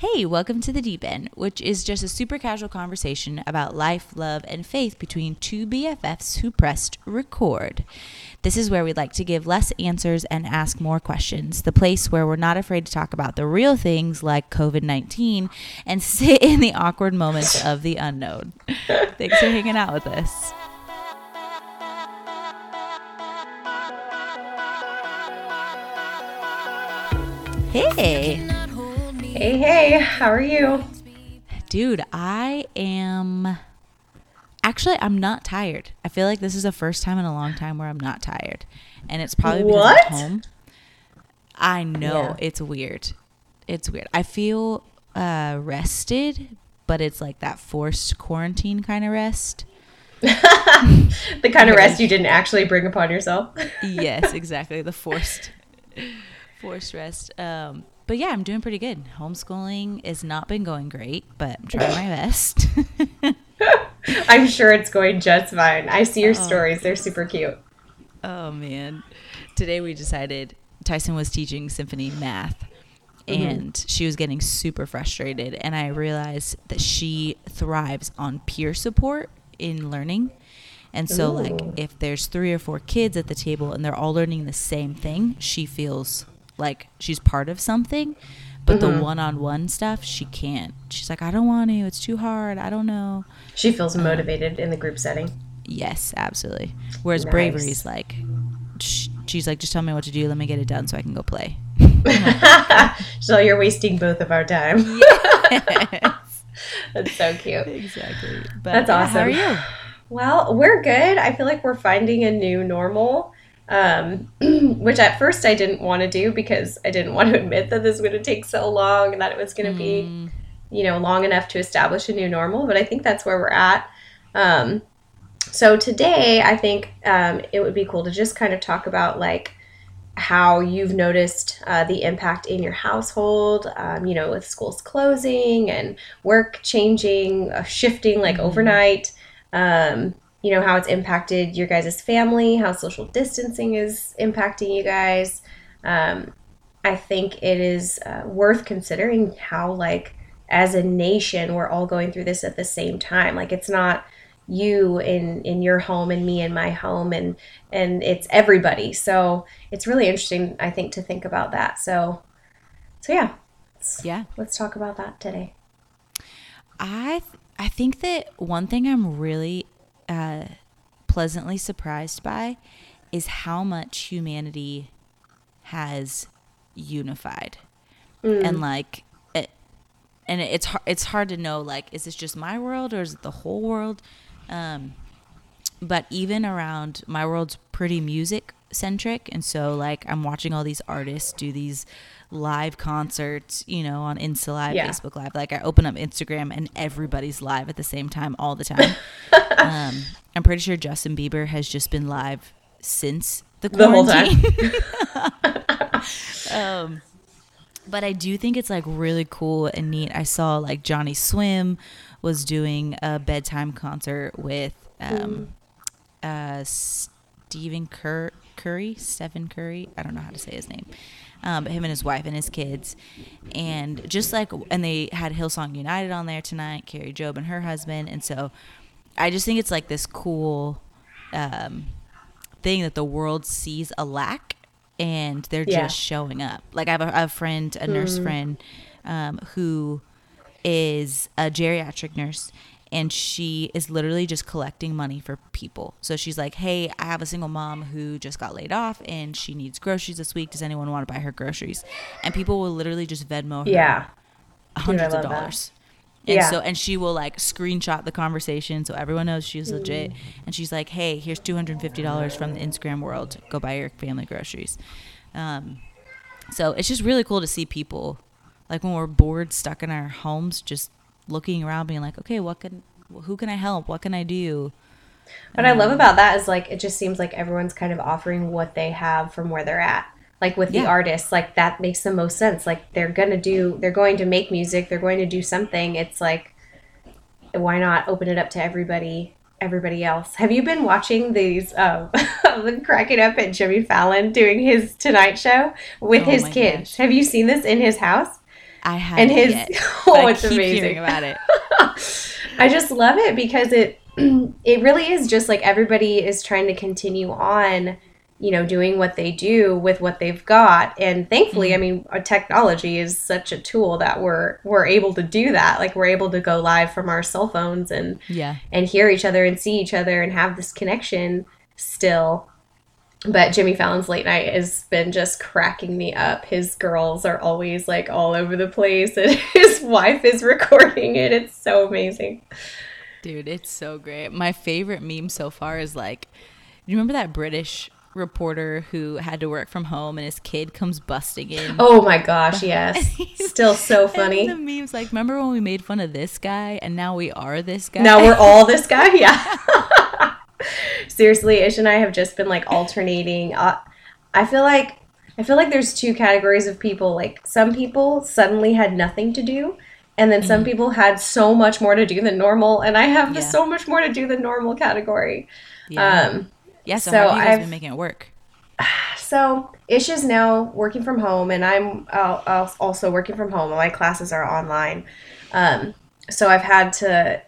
Hey, welcome to the Deep End, which is just a super casual conversation about life, love, and faith between two BFFs who pressed record. This is where we like to give less answers and ask more questions, the place where we're not afraid to talk about the real things like COVID 19 and sit in the awkward moments of the unknown. Thanks for hanging out with us. Hey. Hey, hey, how are you? Dude, I am actually I'm not tired. I feel like this is the first time in a long time where I'm not tired. And it's probably because What? I'm home. I know Yeah. it's weird. It's weird. I feel uh rested, but it's like that forced quarantine kind of rest. The kind of rest you didn't actually bring upon yourself. yes, exactly. The forced forced rest. Um but yeah, I'm doing pretty good. Homeschooling has not been going great, but I'm trying my best. I'm sure it's going just fine. I see your Oh. stories, they're super cute. Oh man. Today we decided Tyson was teaching symphony math mm-hmm. and she was getting super frustrated and I realized that she thrives on peer support in learning. And so like if there's 3 or 4 kids at the table and they're all learning the same thing, she feels like she's part of something. But the mm-hmm. one-on-one stuff, she can't. She's like, I don't want to. It's too hard. I don't know. She feels um, motivated in the group setting. Yes, absolutely. Whereas Nice. bravery's like, she's like, just tell me what to do. Let me get it done so I can go play. so you're wasting both of our time. That's so cute. exactly. But That's yeah, How are you? Well, we're good. I feel like we're finding a new normal, um, which at first I didn't want to do because I didn't want to admit that this was going to take so long and that it was going to be Mm, you know, long enough to establish a new normal, but I think that's where we're at. Um, so today, I think um, it would be cool to just kind of talk about like how you've noticed uh, the impact in your household, um, you know, with schools closing and work changing, uh, shifting like Mhm. overnight. Um, you know, how it's impacted your guys' family, how social distancing is impacting you guys. Um, I think it is uh, worth considering how, like, as a nation, we're all going through this at the same time. Like, it's not you in in your home and me in my home, and and it's everybody. So it's really interesting, I think, to think about that. So, so yeah, let's, yeah. let's talk about that today. I th- I think that one thing I'm really uh, pleasantly surprised by is how much humanity has unified, Mm. and like, it, and it's hard it's hard to know like is this just my world or is it the whole world? Um, but even around my world's pretty music centric and so like i'm watching all these artists do these live concerts you know on insta live Yeah. facebook live like i open up instagram and everybody's live at the same time all the time um, i'm pretty sure justin bieber has just been live since the The whole time. quarantine um, but I do think it's like really cool and neat. I saw like Johnny Swim was doing a bedtime concert with um, uh, Stephen Cur- Curry, Stephen Curry. I don't know how to say his name. Um, but him and his wife and his kids, and just like, and they had Hillsong United on there tonight. Kari Jobe and her husband, and so I just think it's like this cool um, thing that the world sees a lack and they're Yeah. just showing up. Like I have a, a friend, a nurse friend, um, who is a geriatric nurse and she is literally just collecting money for people. So she's like, "Hey, I have a single mom who just got laid off and she needs groceries this week. Does anyone want to buy her groceries?" And people will literally just Venmo her Yeah. hundreds of love that. dollars. And Yeah. so and she will like screenshot the conversation so everyone knows she's legit. And she's like, "Hey, here's two hundred and fifty dollars from the Instagram world. Go buy your family groceries." Um, so it's just really cool to see people like when we're bored, stuck in our homes, just looking around, being like, "Okay, what can, who can I help? What can I do?" What I love about that is like it just seems like everyone's kind of offering what they have from where they're at. Like with the artists, like that makes the most sense. Like they're gonna do, they're going to make music, they're going to do something. It's like, why not open it up to everybody? Everybody else. Have you been watching these? Um, cracking up at Jimmy Fallon doing his Tonight Show with Oh his kids. gosh. Have you seen this in his house? I have and his- yet. Oh, it's amazing. about it. I just love it because it it really is just like everybody is trying to continue on, you know, doing what they do with what they've got. And thankfully, I mm-hmm. mean, our technology is such a tool that we're we're able to do that. Like we're able to go live from our cell phones and Yeah. and hear each other and see each other and have this connection still. But Jimmy Fallon's late night has been just cracking me up. His girls are always like all over the place, and his wife is recording it. It's so amazing. Dude, it's so great. My favorite meme so far is like, you remember that British reporter who had to work from home and his kid comes busting in? Oh my gosh, yes. Still so funny. the meme's like, remember when we made fun of this guy and now we are this guy? Now we're all this guy? Yeah. Seriously, Ish and I have just been like alternating. Uh, I feel like I feel like there's two categories of people. Like some people suddenly had nothing to do, and then some people had so much more to do than normal. And I have the Yeah. so much more to do than normal category. yeah. Um, yeah, so, so how have you guys I've- been making it work? So Ish is now working from home, and I'm uh, also working from home. My classes are online, um, so I've had to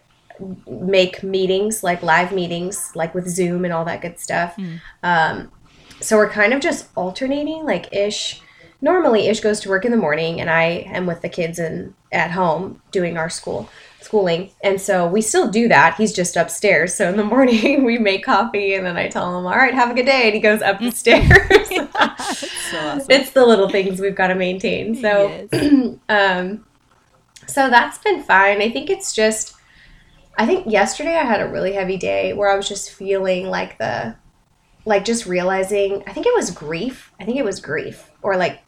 make meetings, like live meetings, like with Zoom and all that good stuff. Um, so we're kind of just alternating. Like Ish, normally Ish goes to work in the morning, and I am with the kids and at home doing our school schooling. And so we still do that. He's just upstairs. So in the morning we make coffee, and then I tell him, "All right, have a good day," and he goes up the stairs. So awesome. it's the little things we've got to maintain. So Yes. um, so that's been fine. I think it's just, I think yesterday I had a really heavy day where I was just feeling like the, like just realizing, I think it was grief. I think it was grief or like,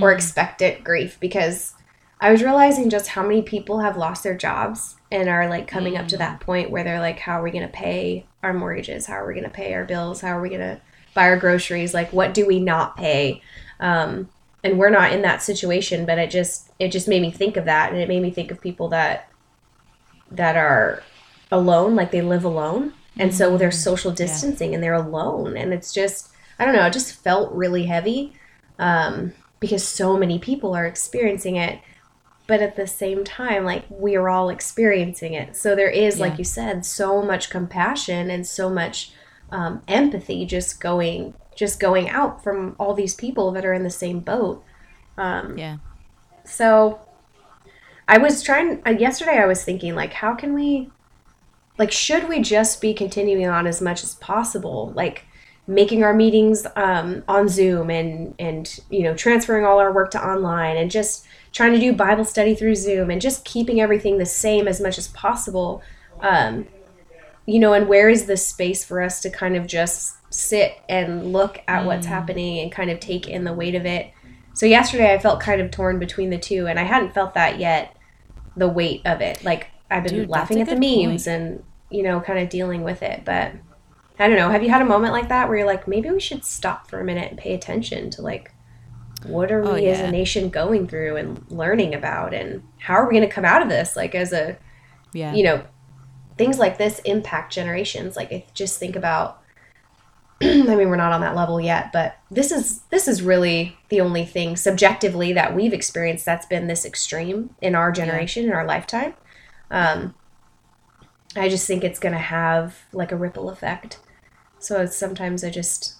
or expectant grief because I was realizing just how many people have lost their jobs and are like coming up to that point where they're like, how are we going to pay our mortgages? How are we going to pay our bills? How are we going to buy our groceries? Like, what do we not pay? Um, and we're not in that situation but it just it just made me think of that and it made me think of people that that are alone like they live alone. And so they're social distancing and they're alone. And it's just i don't know it just felt really heavy um, because so many people are experiencing it. But at the same time like we are all experiencing it. So there is Yeah. like you said so much compassion and so much um, empathy just going just going out from all these people that are in the same boat. Um, yeah. so I was trying uh, yesterday I was thinking like how can we like should we just be continuing on as much as possible? Like making our meetings um, on Zoom and and you know transferring all our work to online and just trying to do Bible study through Zoom and just keeping everything the same as much as possible. Um, you know and where is the space for us to kind of just sit and look at what's happening and kind of take in the weight of it so yesterday I felt kind of torn between the two, and I hadn't felt that yet. The weight of it, like I've been Dude, laughing at the memes and you know, kind of dealing with it. But I don't know. Have you had a moment like that where you're like, maybe we should stop for a minute and pay attention to like, what are we Oh, as a nation going through and learning about, and how are we going to come out of this? Like as a Yeah. you know, things like this impact generations. Like, I just think about. I mean, we're not on that level yet, but this is this is really the only thing subjectively that we've experienced that's been this extreme in our generation in our lifetime. Um, I just think it's going to have like a ripple effect. So sometimes I just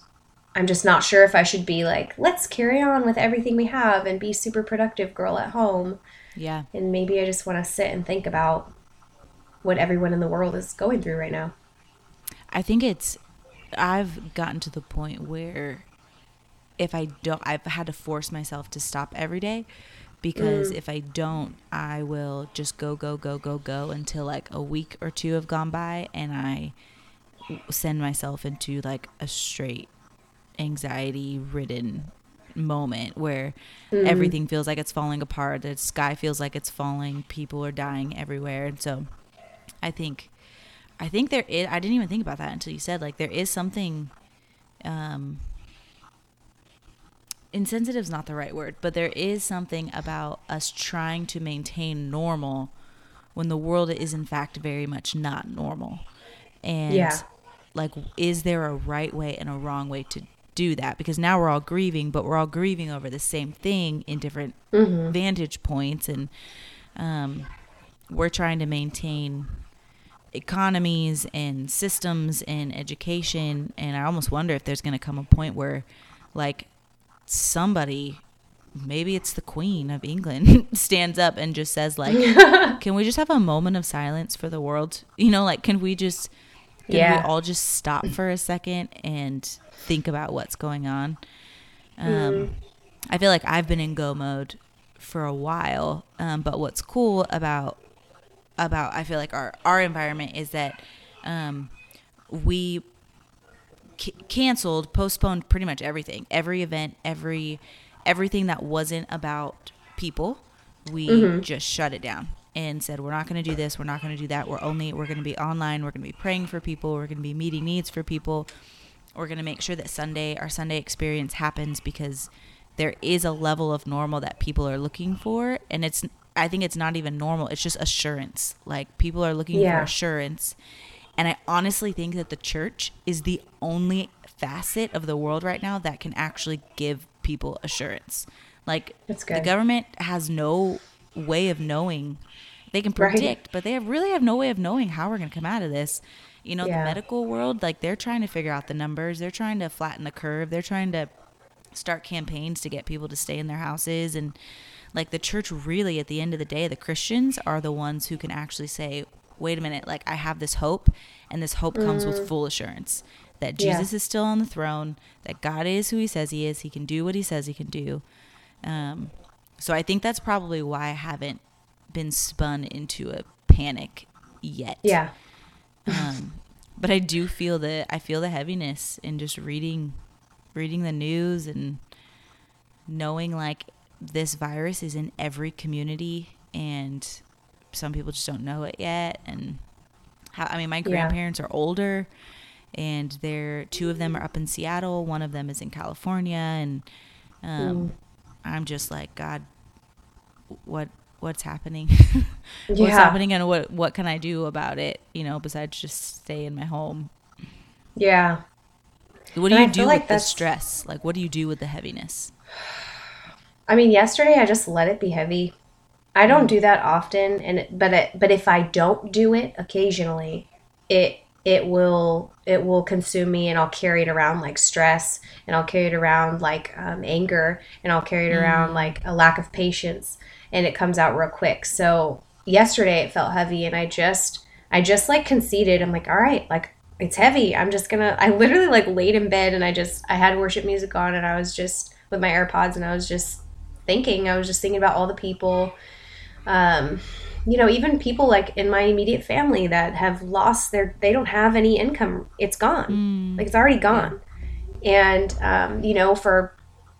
I'm just not sure if I should be like, let's carry on with everything we have and be super productive girl at home yeah. and maybe I just want to sit and think about what everyone in the world is going through right now. I think it's I've gotten to the point where if I don't I've had to force myself to stop every day because mm. if I don't I will just go go go go go until like a week or two have gone by and I send myself into like a straight anxiety ridden moment where mm. everything feels like it's falling apart the sky feels like it's falling people are dying everywhere. And so I think I think there is. I didn't even think about that until you said like there is something. Um, insensitive is not the right word, but there is something about us trying to maintain normal when the world is in fact very much not normal. And Yeah. like, is there a right way and a wrong way to do that because now we're all grieving, but we're all grieving over the same thing in different Mm-hmm. vantage points, and um, we're trying to maintain economies and systems and education. And I almost wonder if there's going to come a point where, like, somebody maybe it's the queen of england stands up and just says like can we just have a moment of silence for the world you know like can we just can Yeah. we all just stop for a second and think about what's going on um, i feel like i've been in go mode for a while um, but what's cool about about i feel like our our environment is that um, we c- canceled, postponed pretty much everything. Every event, every everything that wasn't about people, we just shut it down and said we're not going to do this, we're not going to do that. We're only we're going to be online, we're going to be praying for people, we're going to be meeting needs for people. We're going to make sure that Sunday our Sunday experience happens because there is a level of normal that people are looking for and it's I think it's not even normal. It's just assurance. Like people are looking Yeah. for assurance. And I honestly think that the church is the only facet of the world right now that can actually give people assurance. Like the government has no way of knowing. They can Right. predict, but they have, really have no way of knowing how we're going to come out of this. You know, Yeah. the medical world, like they're trying to figure out the numbers. They're trying to flatten the curve. They're trying to start campaigns to get people to stay in their houses and like the church really at the end of the day the christians are the ones who can actually say wait a minute like i have this hope and this hope comes with full assurance that Yeah. jesus is still on the throne that god is who he says he is he can do what he says he can do um, so i think that's probably why i haven't been spun into a panic yet Yeah. um, but I do feel the I feel the heaviness in just reading reading the news and knowing like this virus is in every community and some people just don't know it yet. And how I mean my grandparents are older and they're two of them are up in Seattle, one of them is in California. And um, I'm just like god what what's happening? What's Yeah. happening and what what can I do about it you know besides just stay in my home? Yeah. what do And I you do with like the stress? Like what do you do with the heaviness I mean, yesterday I just let it be heavy. I don't do that often, and but it, but if I don't do it occasionally, it it will it will consume me, and I'll carry it around like stress, and I'll carry it around like um, anger, and I'll carry it around like a lack of patience, and it comes out real quick. So yesterday it felt heavy, and I just I just like conceded. I'm like, all right, like it's heavy. I'm just gonna. I literally like laid in bed, and I just I had worship music on, and I was just with my AirPods, and I was just thinking. I was just thinking about all the people, um, you know, even people like in my immediate family that have lost their, they don't have any income. It's gone. Like it's already gone. And, um, you know, for,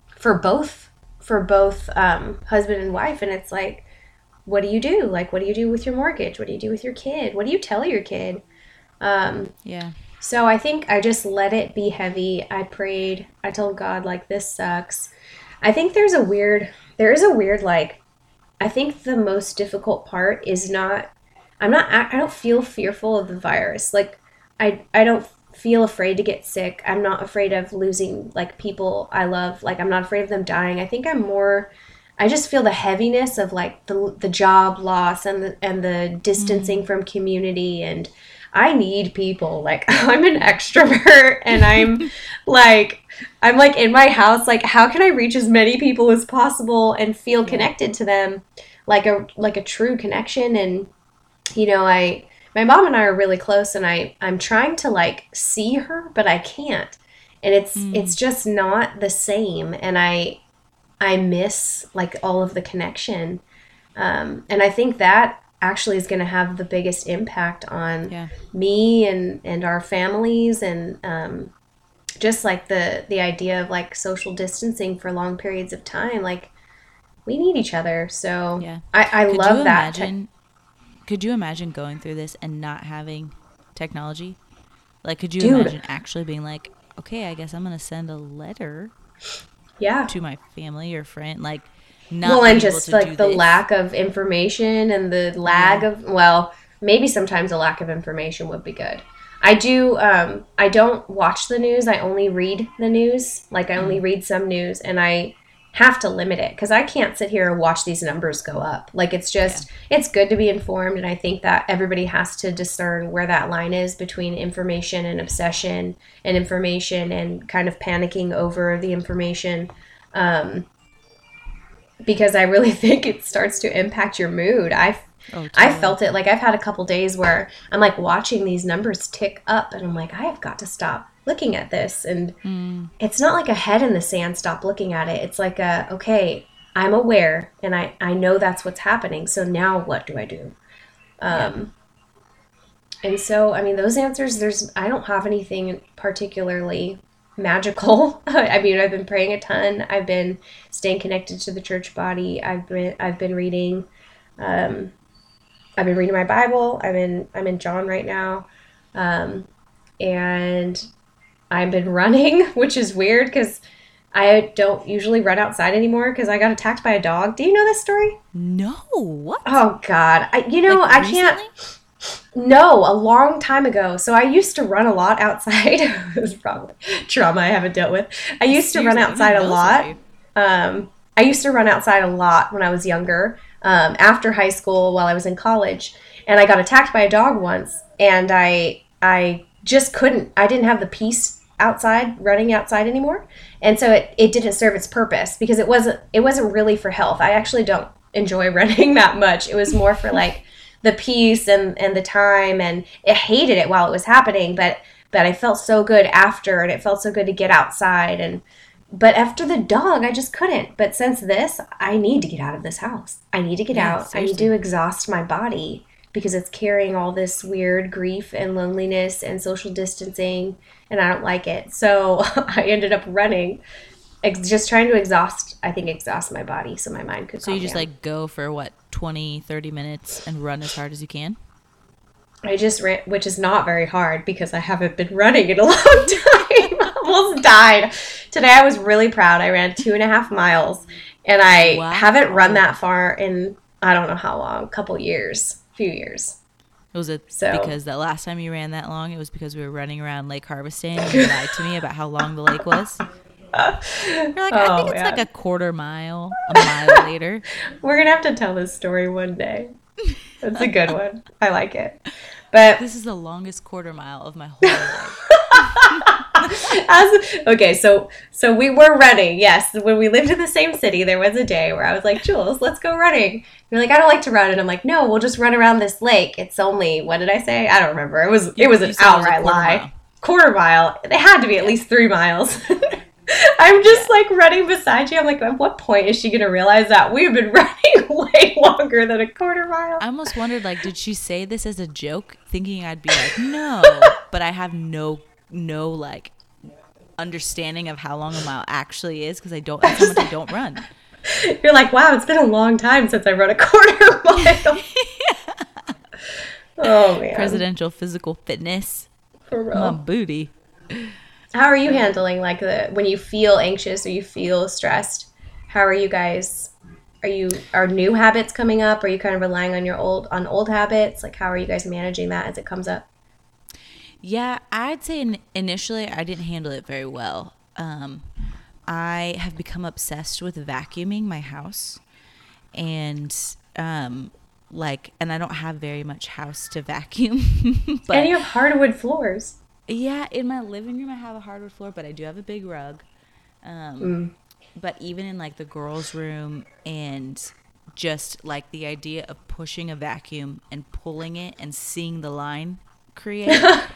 for both, for both um, husband and wife. And it's like, what do you do? Like, what do you do with your mortgage? What do you do with your kid? What do you tell your kid? Um, yeah so I think I just let it be heavy. I prayed. I told God like this sucks. I think there's a weird there is a weird like I think the most difficult part is not I'm not I don't feel fearful of the virus. Like I I don't feel afraid to get sick. I'm not afraid of losing like people I love. Like I'm not afraid of them dying. I think I'm more I just feel the heaviness of like the the job loss and the and the distancing mm-hmm. from community and I need people. Like I'm an extrovert and I'm like I'm like in my house like how can I reach as many people as possible and feel connected to them like a like a true connection? And you know I my mom and I are really close and I I'm trying to like see her but I can't. And it's it's just not the same and I I miss like all of the connection. Um, and I think that actually is going to have the biggest impact on yeah. me and and our families and um, just like the the idea of like social distancing for long periods of time like we need each other so Yeah. i i could love you that imagine could you imagine going through this and not having technology like could you Dude. imagine actually being like okay i guess i'm gonna send a letter yeah to my family or friend like not well and just like the this. lack of information and the lag of well maybe sometimes a lack of information would be good I do. Um, I don't watch the news. I only read the news. Like I only read some news, and I have to limit it because I can't sit here and watch these numbers go up. Like it's just yeah. it's good to be informed, and I think that everybody has to discern where that line is between information and obsession, and information and kind of panicking over the information. Um, because I really think it starts to impact your mood. I Oh, I felt it. Like I've had a couple days where I'm like watching these numbers tick up, and I'm like, I have got to stop looking at this. And mm. it's not like a head in the sand. Stop looking at it. It's like a okay. I'm aware, and I I know that's what's happening. So now what do I do? Um, yeah. And so I mean, those answers. There's I don't have anything particularly magical. I mean, I've been praying a ton. I've been staying connected to the church body. I've been I've been reading. Um, I've been reading my Bible. I'm in I'm in John right now, um, and I've been running, which is weird because I don't usually run outside anymore because I got attacked by a dog. Do you know this story? No. What? Oh God! I you know like I can't. No, a long time ago. So I used to run a lot outside. it was probably trauma I haven't dealt with. I used to run outside a lot. Um, I used to run outside a lot when I was younger um, after high school while I was in college, and I got attacked by a dog once, and I I just couldn't. I didn't have the peace outside running outside anymore and so it, it didn't serve its purpose because it wasn't it wasn't really for health i actually don't enjoy running that much it was more for like the peace and and the time and i hated it while it was happening but but i felt so good after and it felt so good to get outside and but after the dog, I just couldn't. But since this, I need to get out of this house. I need to get yeah, out. Seriously. I need to exhaust my body because it's carrying all this weird grief and loneliness and social distancing, and I don't like it. So I ended up running, ex- just trying to exhaust, I think, exhaust my body so my mind could. So you just down. like go for what, 20, 30 minutes and run as hard as you can? I just ran, which is not very hard because I haven't been running in a long time. Almost died. Today I was really proud. I ran two and a half miles, and I wow. haven't run that far in I don't know how long, a couple years, few years. It was it so, because the last time you ran that long, it was because we were running around Lake Harvesting and you lied to me about how long the lake was? You're like, oh, I think it's like a quarter mile, a mile later. We're gonna have to tell this story one day. That's a good one. I like it. But this is the longest quarter mile of my whole life. As, okay, so so we were running. Yes, when we lived in the same city, there was a day where I was like, Jules, let's go running. You're like, I don't like to run, and I'm like, no, we'll just run around this lake. It's only what did I say? I don't remember. It was it was an outright lie. Mile. Quarter mile. It had to be at least three miles. I'm just like running beside you. I'm like, at what point is she gonna realize that we've been running way longer than a quarter mile? I almost wondered, like, did she say this as a joke, thinking I'd be like, no, but I have no, no, like, understanding of how long a mile actually is because I don't, how much I don't run. You're like, wow, it's been a long time since I run a quarter mile. yeah. Oh man, presidential physical fitness. For real. My booty. How are you handling like the when you feel anxious or you feel stressed? How are you guys? Are you are new habits coming up? Are you kind of relying on your old on old habits? Like how are you guys managing that as it comes up? Yeah, I'd say initially I didn't handle it very well. Um, I have become obsessed with vacuuming my house, and um, like, and I don't have very much house to vacuum. but, and you have hardwood floors. Yeah, in my living room I have a hardwood floor, but I do have a big rug. Um, mm. But even in like the girls' room and just like the idea of pushing a vacuum and pulling it and seeing the line create,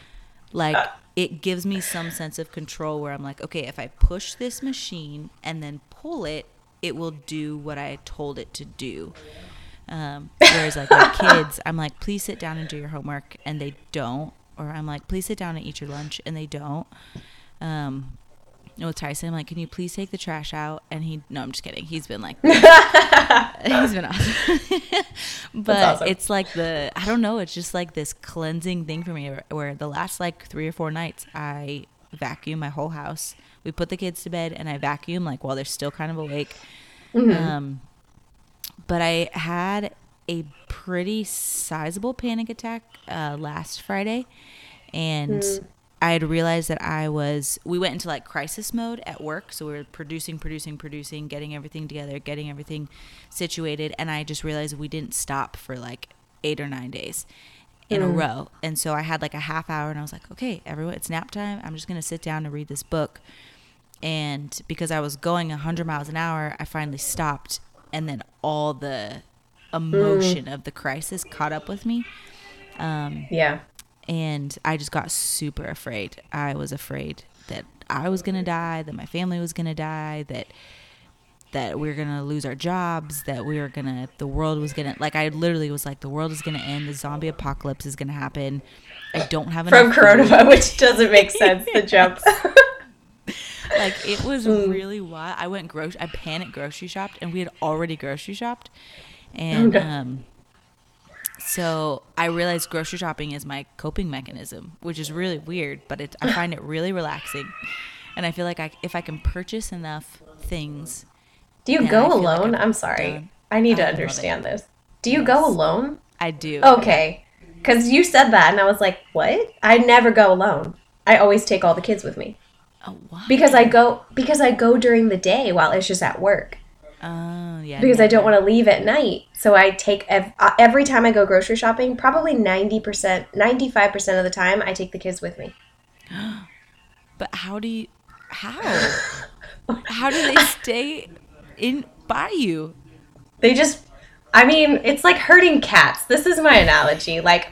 like it gives me some sense of control where I'm like, okay, if I push this machine and then pull it, it will do what I told it to do. Um, whereas like my kids, I'm like, please sit down and do your homework, and they don't or I'm like, please sit down and eat your lunch, and they don't. Um, with Tyson, I'm like, can you please take the trash out? And he, no, I'm just kidding. He's been like, he's been awesome. but awesome. it's like the, I don't know, it's just like this cleansing thing for me where the last like three or four nights I vacuum my whole house. We put the kids to bed and I vacuum like while they're still kind of awake. Mm-hmm. Um, but I had a pretty sizable panic attack uh, last Friday, and I had realized that I was. We went into like crisis mode at work, so we were producing, producing, producing, getting everything together, getting everything situated, and I just realized we didn't stop for like eight or nine days in a row. And so I had like a half hour, and I was like, okay, everyone, it's nap time. I'm just gonna sit down and read this book. And because I was going 100 miles an hour, I finally stopped, and then all the emotion of the crisis caught up with me Um, Yeah. And I just got super afraid. I was afraid that I was gonna die, that my family was gonna die, that that we were gonna lose our jobs, that we were gonna, the world was gonna, like I literally was like, the world is gonna end, the zombie apocalypse is gonna happen. I don't have From enough food. coronavirus, which doesn't make sense, the jump. Like it was Hmm. really wild. I went grocery, I panicked grocery shopped, and we had already grocery shopped, and Okay. um, so I realized grocery shopping is my coping mechanism, which is really weird, but it, I find it really relaxing, and I feel like I, if I can purchase enough things, Do you I go feel like alone? I'm I'm sorry. done. I need to I it. understand this. Do you go alone? I do. Okay. Because you said that, and I was like, what? I never go alone. I always take all the kids with me Oh, why? because I go because I go during the day while it's just at work Oh, yeah. because I don't want to leave at night. So I take ev- uh, every time I go grocery shopping, probably ninety percent, ninety five percent of the time, I take the kids with me. But how do you? How? how do they stay in by you? They just, I mean, it's like herding cats. This is my analogy. Like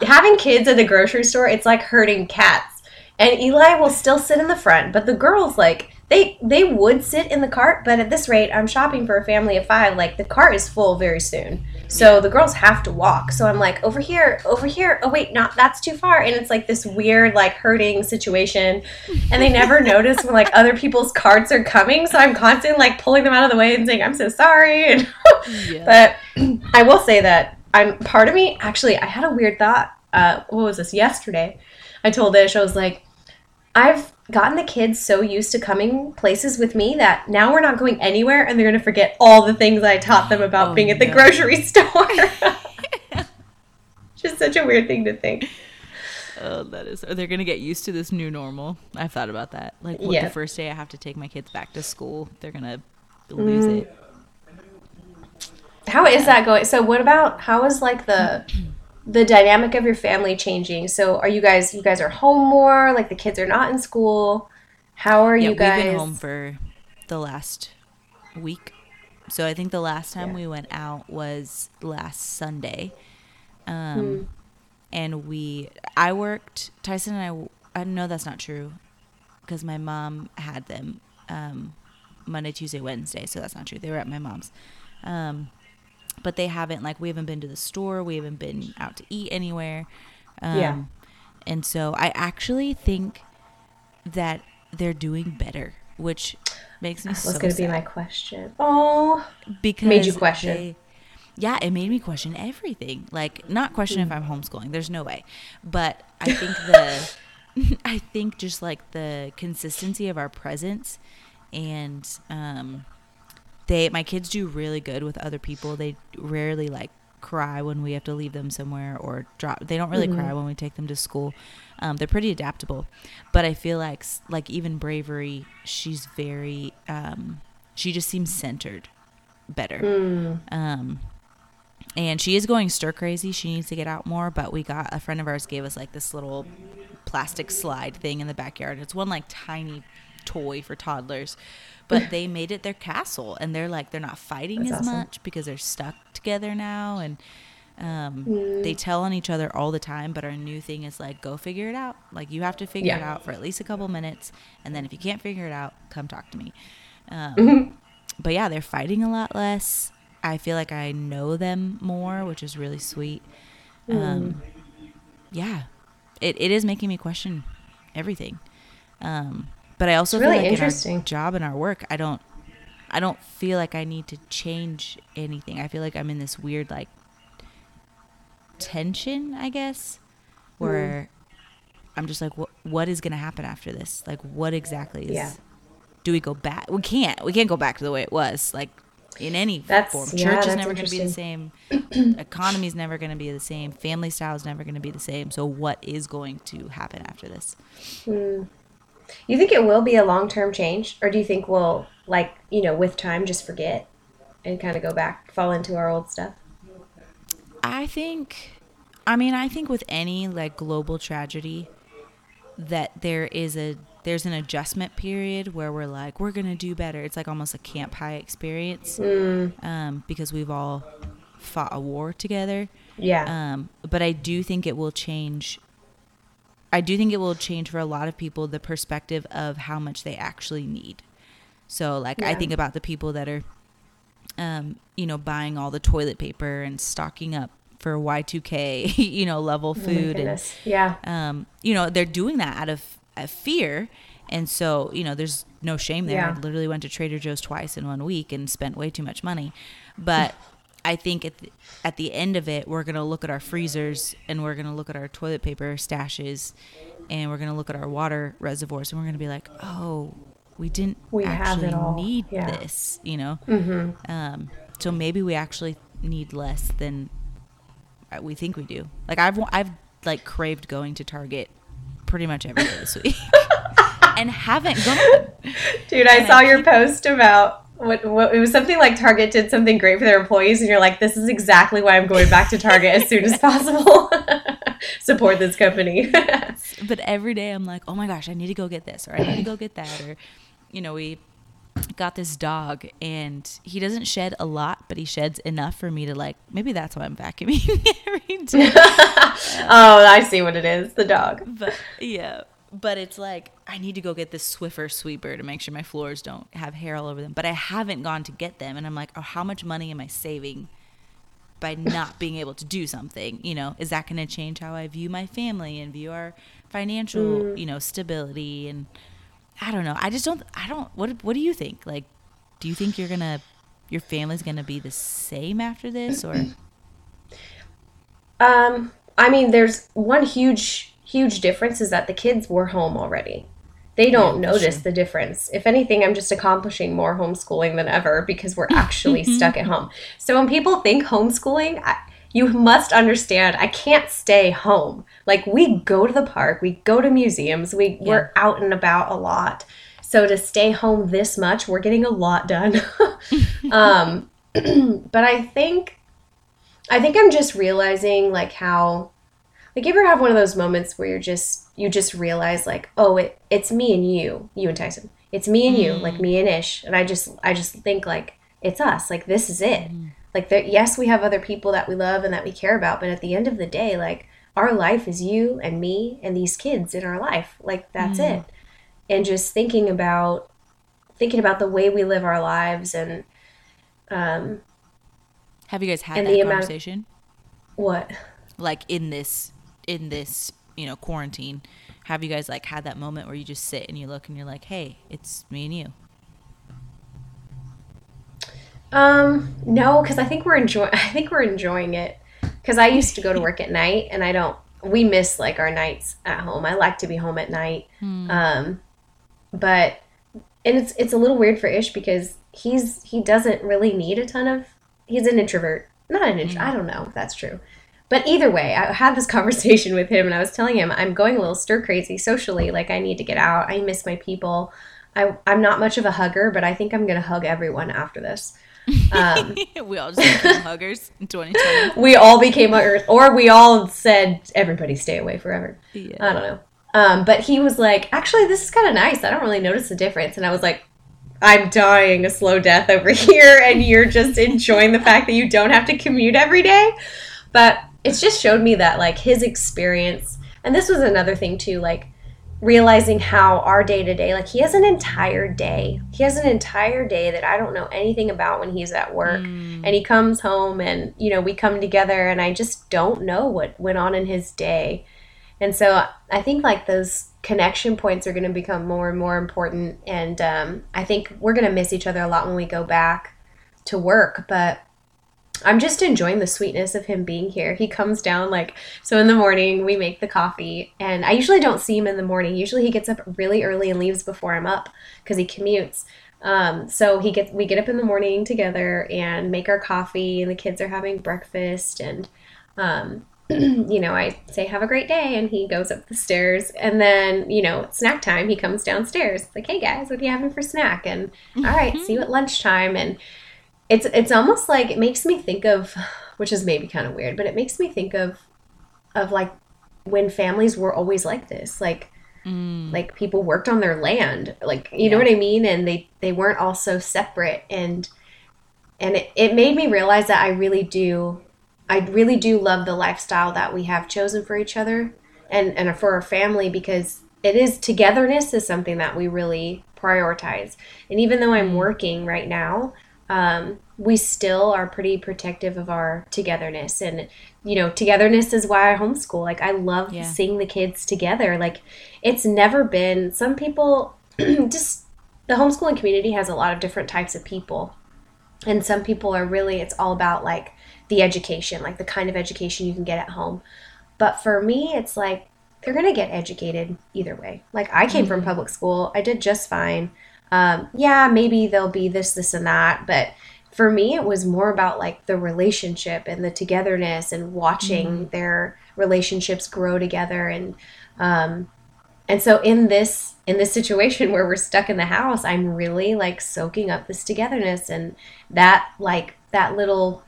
having kids at the grocery store, it's like herding cats. And Eli will still sit in the front, but the girls like they they would sit in the cart, but at this rate, I'm shopping for a family of 5, like the cart is full very soon. So the girls have to walk. So I'm like, over here, over here. Oh wait, not that's too far. And it's like this weird like hurting situation. And they never notice when like other people's carts are coming. So I'm constantly like pulling them out of the way and saying, I'm so sorry. And Yeah. but I will say that I'm part of me. Actually, I had a weird thought. Uh, what was this? Yesterday, I told Ish I was like, I've gotten the kids so used to coming places with me that now we're not going anywhere, and they're gonna forget all the things I taught them about Oh, being at the no. grocery store. Just such a weird thing to think. Oh, that is. Or they're gonna get used to this new normal. I've thought about that. Like, what Yeah. the first day I have to take my kids back to school, they're gonna lose Mm. it. How is that going? So, what about how is like the the dynamic of your family changing? So, are you guys you guys are home more? Like the kids are not in school. How are Yeah, you guys? we've been home for the last week. So I think the last time Yeah. we went out was last Sunday. Hmm. Um, and we, I worked, Tyson and I, I know that's not true because my mom had them um, Monday, Tuesday, Wednesday. So that's not true. They were at my mom's. Um, but they haven't, like, we haven't been to the store. We haven't been out to eat anywhere. Um, Yeah. And so I actually think that they're doing better, which makes me That so was going to be my question. Oh, because Made you question. they- yeah, it made me question everything. Like, not question Hmm. if I'm homeschooling. There's no way, but I think the, I think just like the consistency of our presence, and um, they my kids do really good with other people. They rarely like cry when we have to leave them somewhere or drop. They don't really Mm-hmm. cry when we take them to school. Um, they're pretty adaptable, but I feel like like even bravery, she's very. Um, she just seems centered better. Mm. Um, and she is going stir crazy. She needs to get out more. But we got a friend of ours gave us like this little plastic slide thing in the backyard. It's one like tiny toy for toddlers, but they made it their castle, and they're like they're not fighting That's as awesome. much because they're stuck together now, and um, Mm. they tell on each other all the time. But our new thing is like go figure it out. Like you have to figure it out for at least a couple minutes, and then if you can't figure it out, come talk to me. Um, Mm-hmm. but yeah, they're fighting a lot less. I feel like I know them more, which is really sweet. Mm. Um, yeah, it, it is making me question everything. Um, but I also It's really feel like in interesting. our job and our work, I don't, I don't feel like I need to change anything. I feel like I'm in this weird like tension, I guess, hmm. where I'm just like, what, what is going to happen after this? Like, what exactly is? Yeah. Do we go back? We can't. We can't go back to the way it was. Like, in any That's- form. yeah, Church is never going to be the same. Economy is never going to be the same. Family style is never going to be the same. So what is going to happen after this? Hmm. You think it will be a long term change, or do you think we'll like you know with time just forget and kind of go back, fall into our old stuff? I think, I mean, I think with any like global tragedy, that there is a there's an adjustment period where we're like we're gonna do better. It's like almost a camp high experience, um, because we've all fought a war together. Yeah. Um, but I do think it will change. I do think it will change for a lot of people the perspective of how much they actually need. So, like, I think about the people that are, um, you know, buying all the toilet paper and stocking up for Y2K, you know, level Oh food and yeah. um, you know, they're doing that out of, of fear. And so, you know, there's no shame there. Yeah. I literally went to Trader Joe's twice in one week and spent way too much money. But I think at the, at the end of it, we're going to look at our freezers and we're going to look at our toilet paper stashes and we're going to look at our water reservoirs and we're going to be like, oh, we didn't We actually all. need Yeah. this, you know? Mm-hmm. Um, so maybe we actually need less than uh, we think we do. Like I've I've like craved going to Target pretty much every day this week, and haven't gone. Dude, I And I saw your keep- post about what, what it was something like Target did something great for their employees, and you're like, this is exactly why I'm going back to Target as soon as possible. Support this company. But every day I'm like, oh my gosh, I need to go get this, or I need to go get that, or you know, we got this dog, and he doesn't shed a lot, but he sheds enough for me to like. Maybe that's why I'm vacuuming every day. oh, I see what it is. The dog. but yeah but it's like i need to go get this swiffer sweeper to make sure my floors don't have hair all over them. But i haven't gone to get them and i'm like oh how much money am i saving by not being able to do something? You know is that going to change how i view my family and view our financial you know stability? And i don't know. I just don't i don't what what do you think? Like do you think you're gonna your family's gonna be the same after this or? Um, I mean, there's one huge, huge difference is that the kids were home already. They don't Yeah, notice true. the difference. If anything, I'm just accomplishing more homeschooling than ever because we're actually stuck at home. So when people think homeschooling, I, you must understand I can't stay home. Like we go to the park, we go to museums, we we're out and about a lot. So to stay home this much, we're getting a lot done. um, but I think I think I'm just realizing like how like you ever have one of those moments where you're just you just realize like oh it it's me and you you and Tyson. It's me and you mm. like me and Ish. And I just I just think like it's us. Like this is it. Mm-hmm. Like there yes we have other people that we love and that we care about but at the end of the day like our life is you and me and these kids in our life. Like that's mm. it. And just thinking about thinking about the way we live our lives and um have you guys had that the amount- conversation? What? Like in this in this you know quarantine have you guys like had that moment where you just sit and you look and you're like hey it's me and you Um, no, because I think we're enjoying. I think we're enjoying it. Because I used to go to work at night, and I don't. We miss like our nights at home. I like to be home at night. Um, but and it's it's a little weird for Ish because he's he doesn't really need a ton of. He's an introvert, not an introvert. I don't know if that's true. But either way, I had this conversation with him, and I was telling him I'm going a little stir crazy socially. Like I need to get out. I miss my people. I, I'm not much of a hugger, but I think I'm gonna hug everyone after this. Um, we all just became huggers in 2020 we all became huggers, or we all said everybody stay away forever. yeah. I don't know. Um, but he was like, actually, this is kind of nice. I don't really notice the difference. And I was like, I'm dying a slow death over here, and you're just enjoying the fact that you don't have to commute every day. But it's just showed me that, like, his experience, and this was another thing too, like, realizing how our day to day, like, he has an entire day. He has an entire day that I don't know anything about when he's at work. And he comes home, and, you know, we come together, and I just don't know what went on in his day. And so I think like those connection points are going to become more and more important. And um, I think we're going to miss each other a lot when we go back to work. But I'm just enjoying the sweetness of him being here. He comes down like, so in the morning we make the coffee. And I usually don't see him in the morning. Usually he gets up really early and leaves before I'm up because he commutes. Um, so he gets we get up in the morning together and make our coffee, and the kids are having breakfast, and um, you know, I say have a great day, and he goes up the stairs, and then you know, snack time, he comes downstairs, It's like, hey guys, what are you having for snack? And all right, see you at lunchtime, and it's it's almost like it makes me think of, which is maybe kind of weird, but it makes me think of of like when families were always like this, like Mm. Like people worked on their land, like you yeah. know what I mean, and they they weren't all so separate, and and it, it made me realize that I really do, I really do love the lifestyle that we have chosen for each other, and and for our family because it is togetherness is something that we really prioritize, and even though I'm mm. working right now, um, we still are pretty protective of our togetherness. And you know togetherness is why i homeschool. Like i love yeah. seeing the kids together. Like it's never been some people just the homeschooling community has a lot of different types of people. And some people are really it's all about like the education like the kind of education you can get at home. But for me it's like they're going to get educated either way. Like i came mm-hmm. from public school. I did just fine um, yeah maybe there'll be this this and that but for me it was more about like the relationship and the togetherness and watching mm-hmm. their relationships grow together and um and so in this in this situation where we're stuck in the house i'm really like soaking up this togetherness and that like that little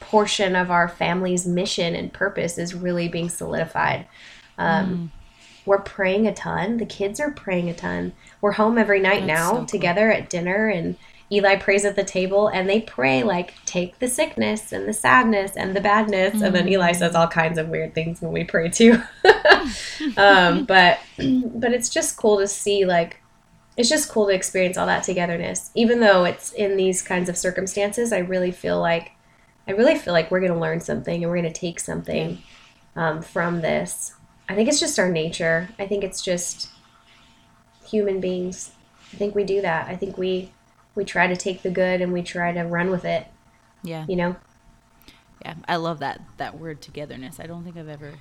portion of our family's mission and purpose is really being solidified um mm. We're praying a ton. The kids are praying a ton. We're home every night That's now so cool. together at dinner and Eli prays at the table and they pray like take the sickness and the sadness and the badness mm-hmm. and then Eli says all kinds of weird things when we pray too. um, but but it's just cool to see like it's just cool to experience all that togetherness. Even though it's in these kinds of circumstances, I really feel like I really feel like we're going to learn something and we're going to take something um, from this. I think it's just our nature. I think it's just human beings. I think we do that. I think we we try to take the good and we try to run with it. Yeah. You know? Yeah, I love that that word togetherness. I don't think I've ever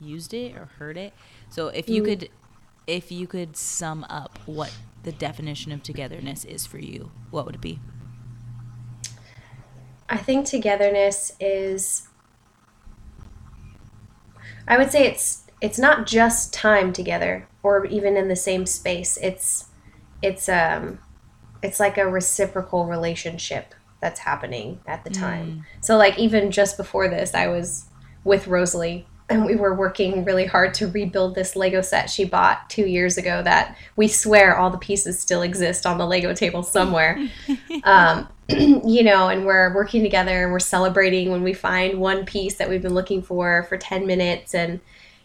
used it or heard it. So if you mm. could if you could sum up what the definition of togetherness is for you, what would it be? I think togetherness is I would say it's it's not just time together or even in the same space. It's it's um it's like a reciprocal relationship that's happening at the time. Mm. So like even just before this, I was with Rosalie and we were working really hard to rebuild this Lego set she bought two years ago that we swear all the pieces still exist on the Lego table somewhere. um, you know, and we're working together and we're celebrating when we find one piece that we've been looking for for 10 minutes and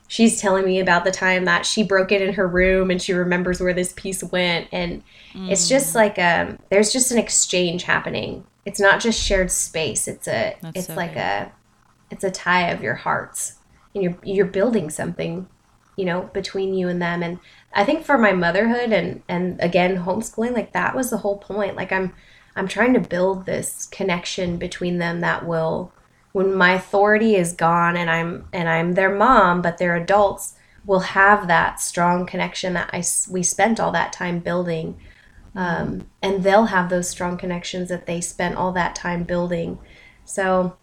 she's telling me about the time that she broke it in her room and she remembers where this piece went. And mm. it's just like um there's just an exchange happening. It's not just shared space. It's a That's it's so like good. a it's a tie of your hearts. And you're you're building something you know between you and them. And i think for my motherhood and and again homeschooling like that was the whole point. Like i'm i'm trying to build this connection between them that will when my authority is gone and I'm and I'm their mom, but they're adults, will have that strong connection that I we spent all that time building, um, and they'll have those strong connections that they spent all that time building. So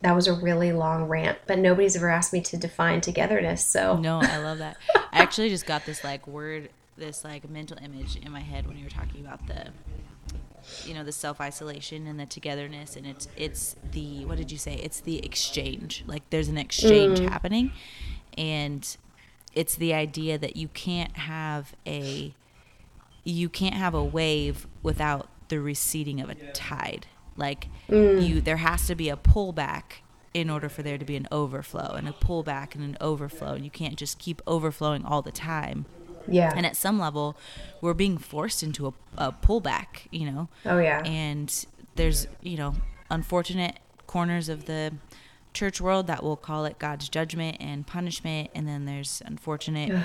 that was a really long rant, but nobody's ever asked me to define togetherness. So no, I love that. I actually just got this like word, this like mental image in my head when you were talking about the you know the self isolation and the togetherness and it's it's the what did you say? It's the exchange. Like there's an exchange mm. happening and it's the idea that you can't have a you can't have a wave without the receding of a tide. Like mm. you there has to be a pullback in order for there to be an overflow and a pullback and an overflow and you can't just keep overflowing all the time yeah. And at some level, we're being forced into a, a pullback, you know? Oh, yeah. And there's, you know, unfortunate corners of the church world that will call it God's judgment and punishment. And then there's unfortunate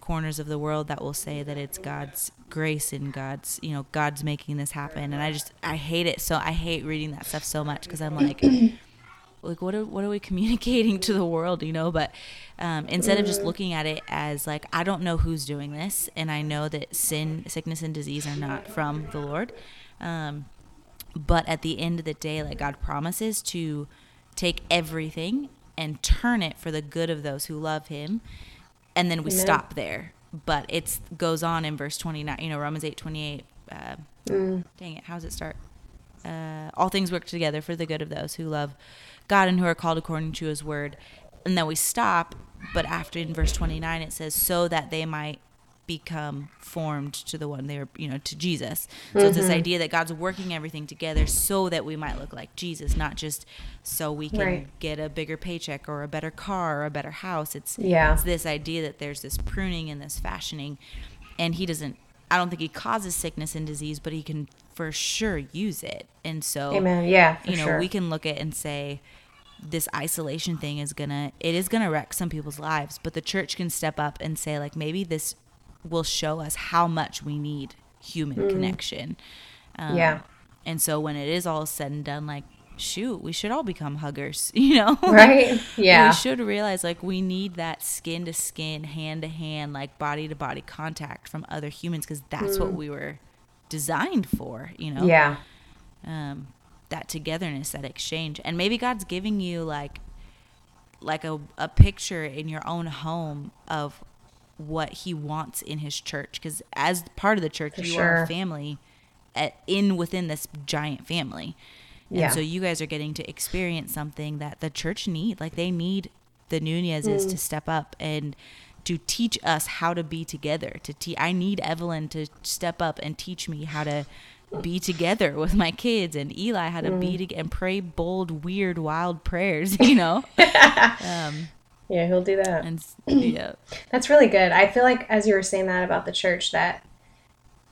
corners of the world that will say that it's God's grace and God's, you know, God's making this happen. And I just, I hate it. So I hate reading that stuff so much because I'm like, like what are, what are we communicating to the world you know but um, instead of just Mm. looking at it as like i don't know who's doing this and i know that sin sickness and disease are not from the lord um, but at the end of the day like god promises to take everything and turn it for the good of those who love him and then we Amen. stop there but it goes on in verse 29 you know romans 8 28 uh, Mm. dang it how does it start uh, all things work together for the good of those who love god and who are called according to his word. And then we stop but after in verse 29 it says so that they might become formed to the one they were you know to jesus. So it's this mm-hmm. idea that god's working everything together so that we might look like jesus not just so we can Right. get a bigger paycheck or a better car or a better house. It's Yeah. it's this idea that there's this pruning and this fashioning. And he doesn't i don't think he causes sickness and disease but he can for sure use it and so Amen. Yeah, you know sure. we can look at and say this isolation thing is gonna it is gonna wreck some people's lives but the church can step up and say like maybe this will show us how much we need human connection um, Mm. Yeah. and so when it is all said and done like shoot we should all become huggers you know right? Yeah. we should realize like we need that skin to skin, hand to hand, like body to body contact from other humans because that's what we were designed for, you know? Yeah. Um, that togetherness, that exchange. And maybe God's giving you like like a, a picture in your own home of what he wants in his church because as part of the church For you sure. are a family at, in within this giant family and Yeah. so you guys are getting to experience something that the church need. Like they need the Nunez's Mm. to step up and to teach us how to be together. To te- I need Evelyn to step up and teach me how to be together with my kids and Eli how to Mm. be to- and pray bold, weird, wild prayers, you know? um, Yeah, he'll do that. and yeah. That's really good. I feel like as you were saying that about the church that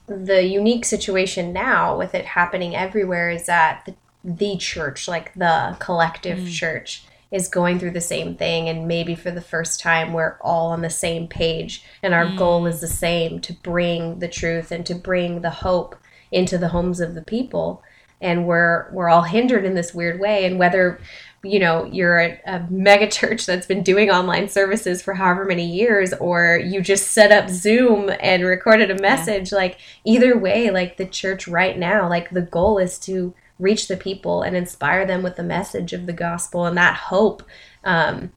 the unique situation now with it happening everywhere is that the, the church, like the collective church is going through the same thing and maybe for the first time we're all on the same page and our goal is the same to bring the truth and to bring the hope into the homes of the people. And we're we're all hindered in this weird way. And whether you know you're a, a mega church that's been doing online services for however many years or you just set up zoom and recorded a message like either way like the church right now like the goal is to reach the people and inspire them with the message of the gospel and that hope um,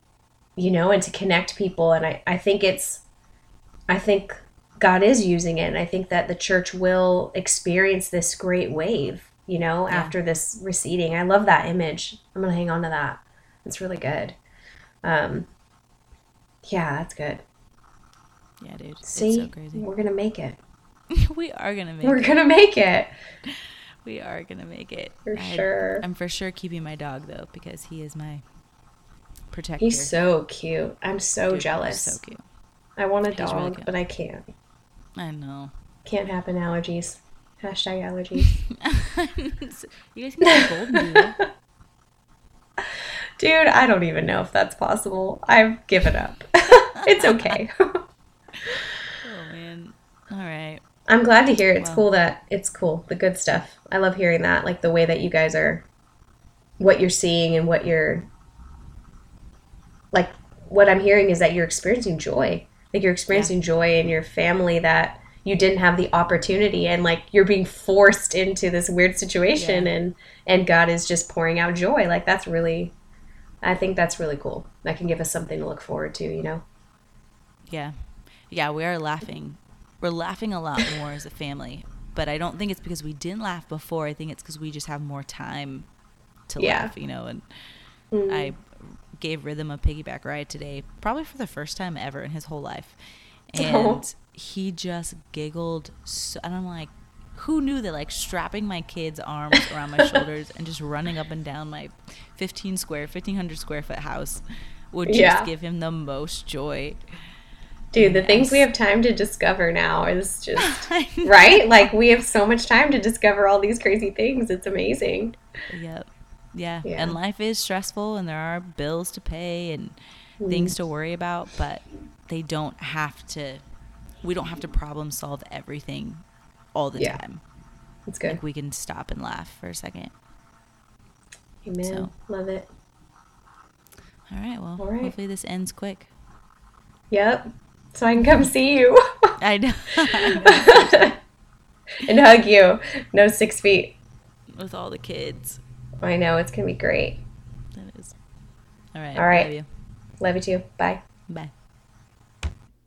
you know and to connect people. And I, I think it's i think god is using it. And i think that the church will experience this great wave you know Yeah. after this receding. I love that image. I'm gonna hang on to that. It's really good. Um, yeah that's good. Yeah, dude. see It's so crazy. we're gonna make it. We are going to make we're it. gonna make it We are going to make it. For I- sure. I'm for sure keeping my dog though because he is my protector. he's so cute i'm so Dude, he's jealous So cute. i want a He's dog really but i can't I know. can't happen allergies hashtag allergies you guys can get a golden doodle. Dude, I don't even know if that's possible. I've given up. it's okay. Oh man. All right. I'm glad to hear it's Wow. cool that it's cool, the good stuff. I love hearing that, like the way that you guys are, what you're seeing and what you're, like, what I'm hearing is that you're experiencing joy. Like, you're experiencing joy in your family that you didn't have the opportunity and like you're being forced into this weird situation Yeah. and and God is just pouring out joy like that's really I think that's really cool that can give us something to look forward to you know Yeah. Yeah, we are laughing. We're laughing a lot more as a family. But I don't think it's because we didn't laugh before. I think it's because we just have more time to Yeah. laugh, you know. And Mm. I gave Rhythm a piggyback ride today, probably for the first time ever in his whole life. And Oh. he just giggled. So, and I'm like, who knew that like strapping my kid's arms around my shoulders and just running up and down my 15 square, 1500 square foot house would just Yeah. give him the most joy. Dude the things we have time to discover now is just right like we have so much time to discover all these crazy things it's amazing Yep. Yeah. Yeah. And life is stressful and there are bills to pay and mm-hmm. things to worry about, but they don't have to we don't have to problem solve everything all the Yeah. time. it's good Like we can stop and laugh for a second. amen so. love it All right. Well, All right. hopefully this ends quick. Yep. So I can come see you I know. and hug you. No six feet. With all the kids. I know it's gonna be great. That is. All right. All right. Love you. Love you too. Bye. Bye.